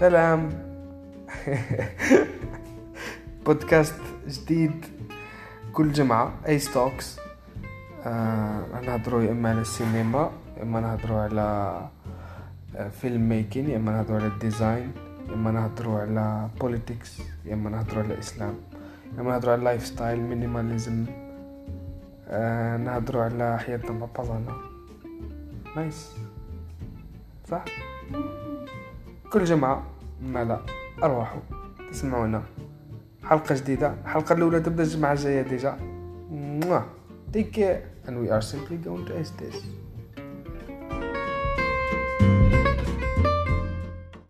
سلام. بودكاست جديد كل جمعة أي ستوكس آه نهضروا يا إما على السينما يا إما نهضروا على فيلم ميكين يا إما نهضروا على الديزاين يا إما نهضروا على بوليتيكس يا إما نهضروا على الإسلام يا إما نهضروا على اللايف ستايل مينيماليزم آه على حياتنا مع بازانا nice صح؟ كل جمعة مالا أرواحوا تسمعونا. حلقة جديدة. الحلقة الأولى تبدأ الجمعة الجاية déjà. Take care. And we are simply going to ace this